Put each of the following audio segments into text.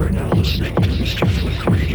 are now listening to Mr. Flick Radio.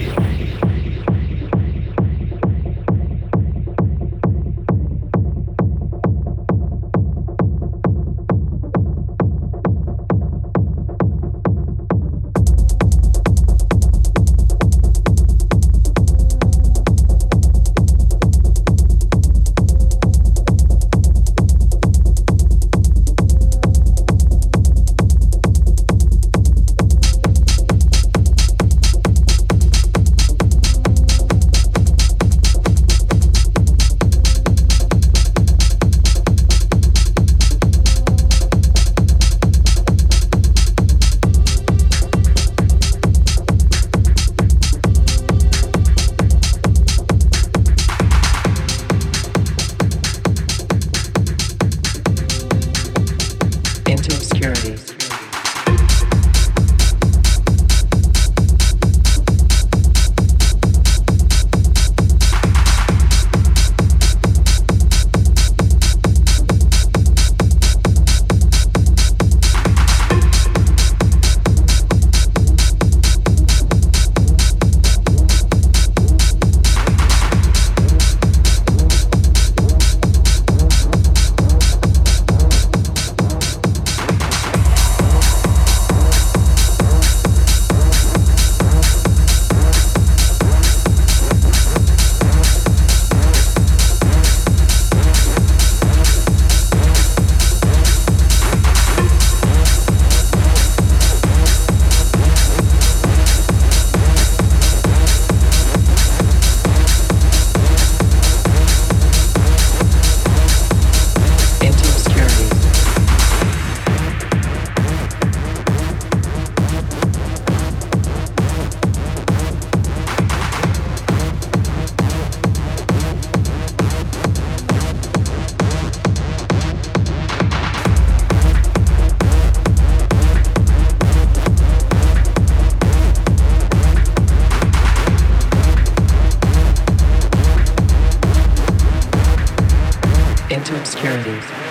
obscurity.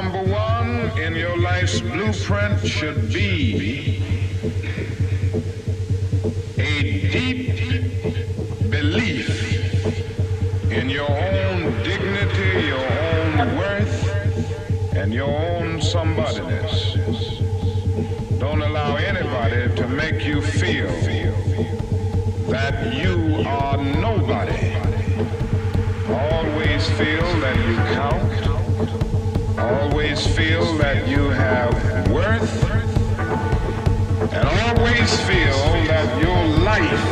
Number one in your life's blueprint should be a deep belief in your own dignity, your own worth, and your own somebodyness. Don't allow anybody to make you feel that you are nobody. Always feel that you count always feel that you have worth, and always feel that your life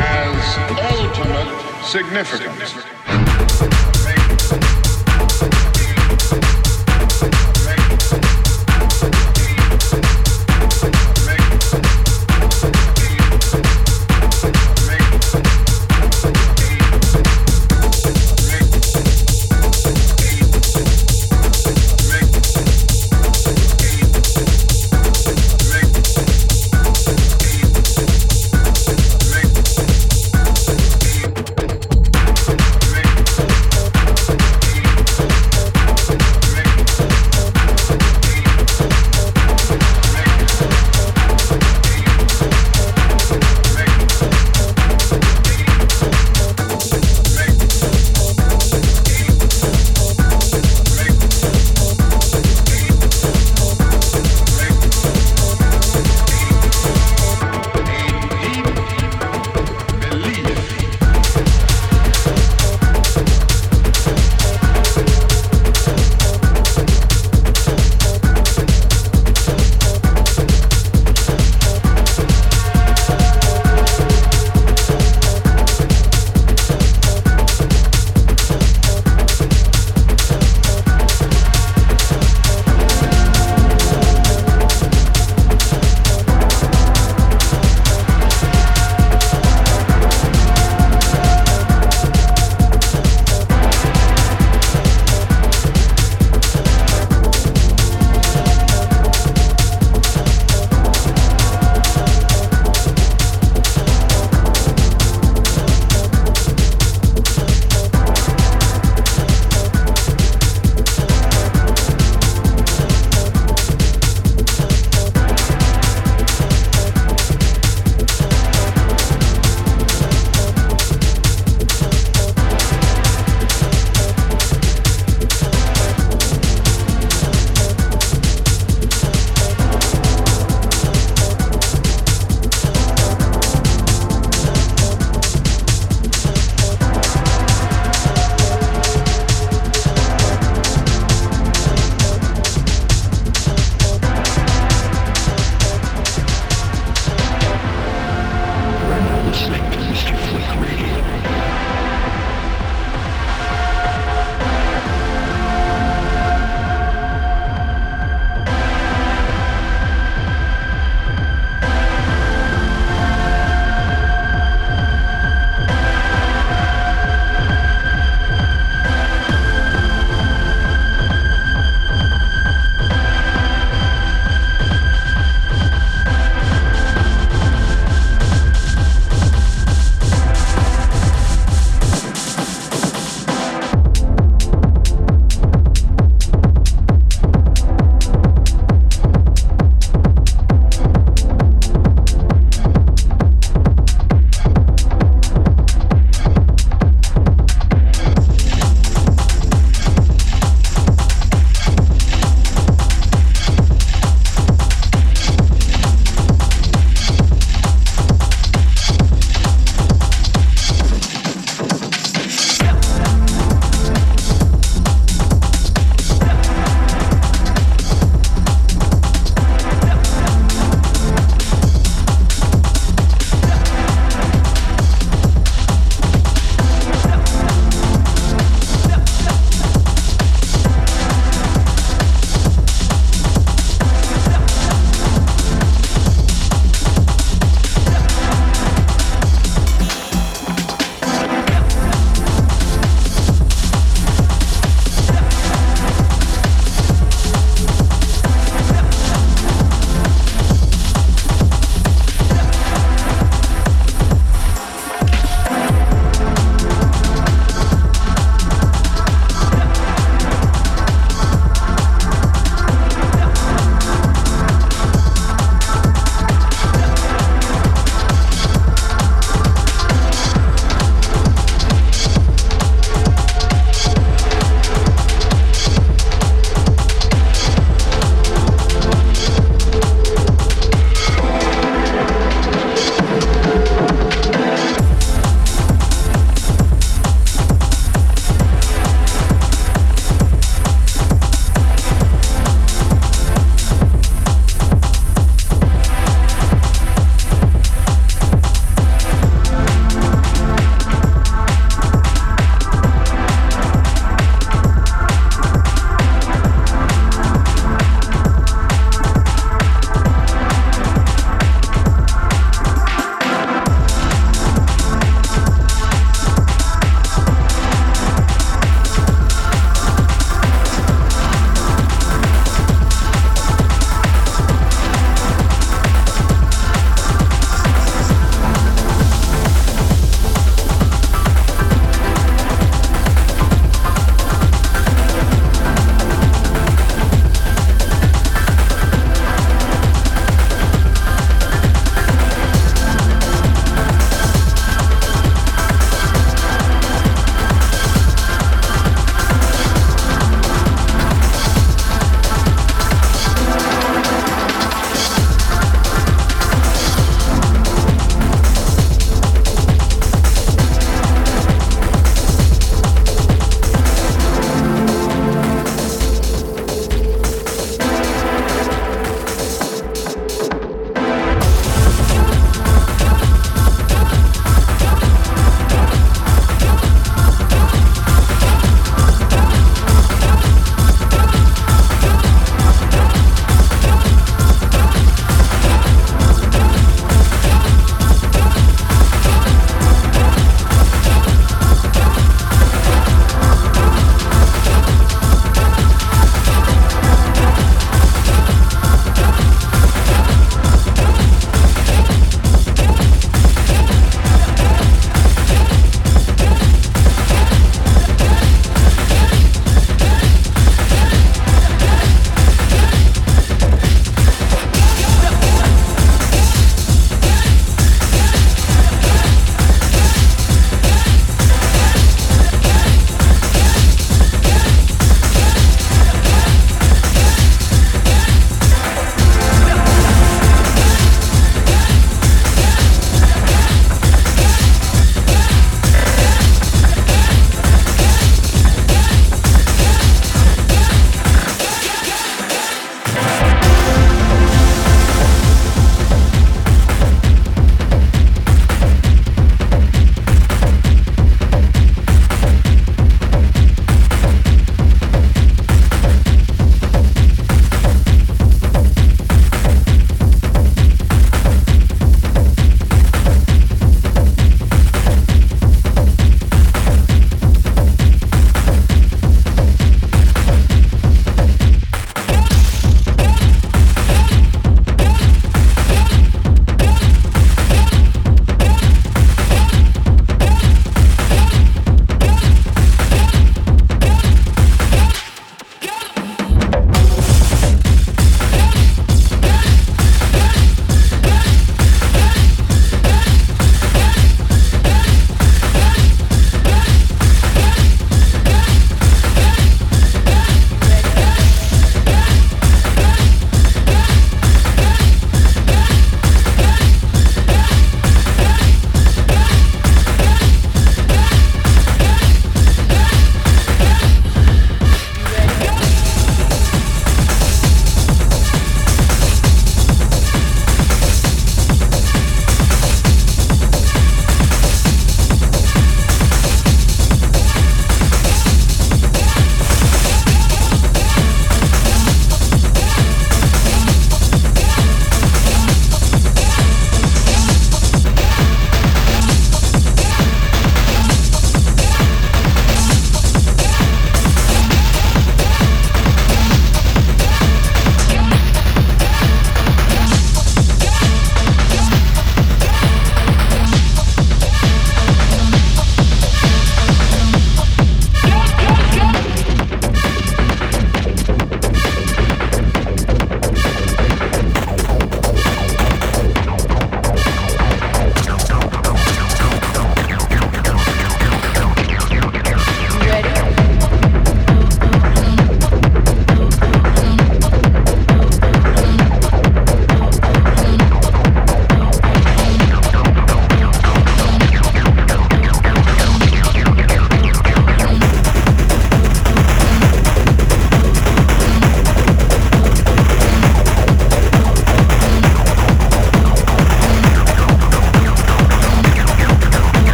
has ultimate significance.